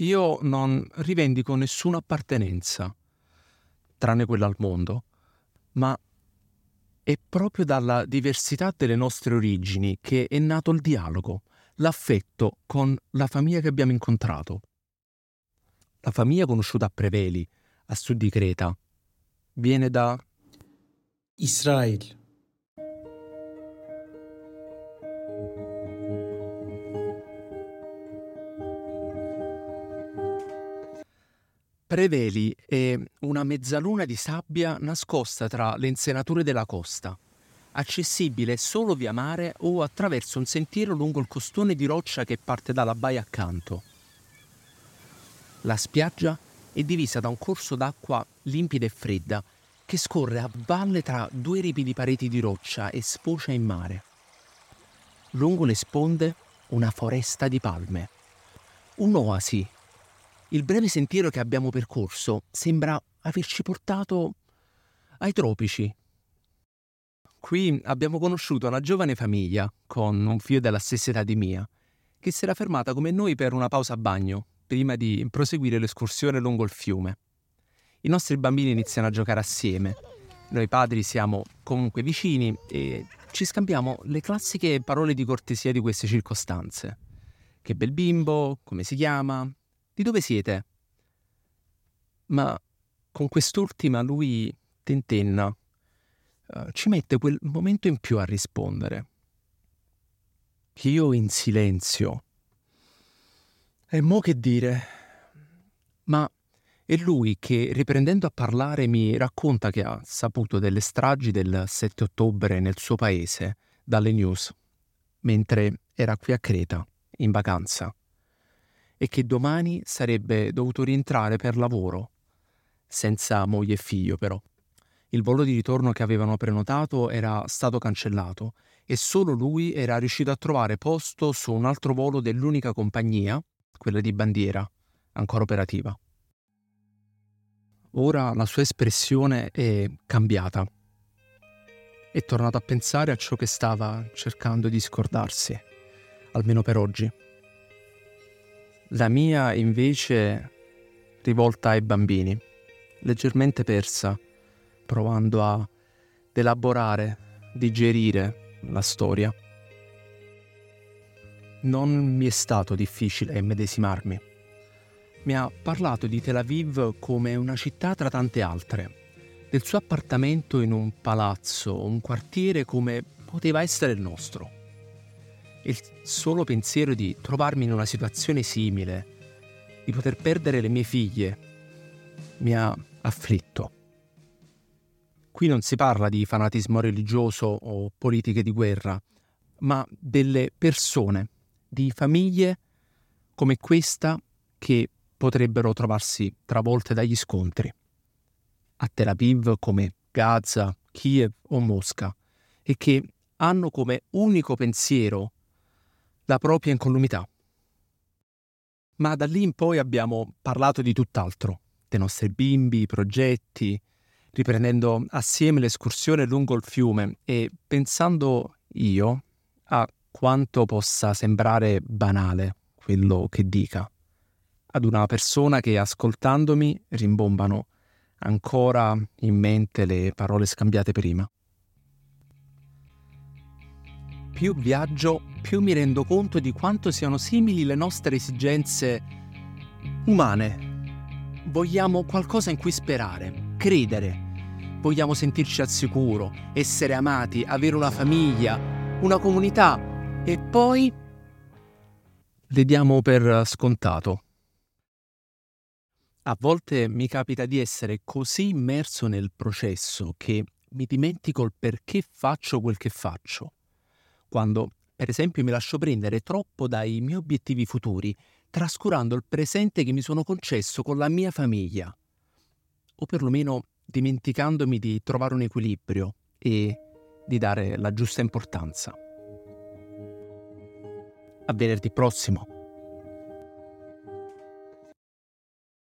io non rivendico nessuna appartenenza, tranne quella al mondo, ma è proprio dalla diversità delle nostre origini che è nato il dialogo, l'affetto con la famiglia che abbiamo incontrato. La famiglia conosciuta a Preveli, a sud di Creta, viene da Israele. Preveli è una mezzaluna di sabbia nascosta tra le insenature della costa, accessibile solo via mare o attraverso un sentiero lungo il costone di roccia che parte dalla baia accanto. La spiaggia è divisa da un corso d'acqua limpida e fredda che scorre a valle tra due ripidi pareti di roccia e sfocia in mare. Lungo le sponde una foresta di palme. Un'oasi il breve sentiero che abbiamo percorso sembra averci portato ai tropici. Qui abbiamo conosciuto una giovane famiglia, con un figlio della stessa età di mia, che si era fermata come noi per una pausa a bagno, prima di proseguire l'escursione lungo il fiume. I nostri bambini iniziano a giocare assieme. Noi padri siamo comunque vicini e ci scambiamo le classiche parole di cortesia di queste circostanze. Che bel bimbo, come si chiama, di dove siete? Ma con quest'ultima lui tentenna, uh, ci mette quel momento in più a rispondere. Io in silenzio. E mo che dire? Ma è lui che, riprendendo a parlare, mi racconta che ha saputo delle stragi del 7 ottobre nel suo paese, dalle news, mentre era qui a Creta, in vacanza e che domani sarebbe dovuto rientrare per lavoro, senza moglie e figlio però. Il volo di ritorno che avevano prenotato era stato cancellato e solo lui era riuscito a trovare posto su un altro volo dell'unica compagnia, quella di bandiera, ancora operativa. Ora la sua espressione è cambiata. È tornato a pensare a ciò che stava cercando di scordarsi, almeno per oggi. La mia invece rivolta ai bambini, leggermente persa, provando a elaborare, digerire la storia. Non mi è stato difficile immedesimarmi. Mi ha parlato di Tel Aviv come una città tra tante altre, del suo appartamento in un palazzo, un quartiere come poteva essere il nostro il solo pensiero di trovarmi in una situazione simile, di poter perdere le mie figlie, mi ha afflitto. Qui non si parla di fanatismo religioso o politiche di guerra, ma delle persone, di famiglie come questa che potrebbero trovarsi travolte dagli scontri. A Tel Aviv come Gaza, Kiev o Mosca e che hanno come unico pensiero la propria incolumità. Ma da lì in poi abbiamo parlato di tutt'altro, dei nostri bimbi, progetti, riprendendo assieme l'escursione lungo il fiume e pensando io a quanto possa sembrare banale quello che dica, ad una persona che ascoltandomi rimbombano ancora in mente le parole scambiate prima. Più viaggio più mi rendo conto di quanto siano simili le nostre esigenze umane. Vogliamo qualcosa in cui sperare, credere. Vogliamo sentirci al sicuro, essere amati, avere una famiglia, una comunità e poi le diamo per scontato. A volte mi capita di essere così immerso nel processo che mi dimentico il perché faccio quel che faccio. Quando per esempio mi lascio prendere troppo dai miei obiettivi futuri, trascurando il presente che mi sono concesso con la mia famiglia. O perlomeno dimenticandomi di trovare un equilibrio e di dare la giusta importanza. A venerdì prossimo.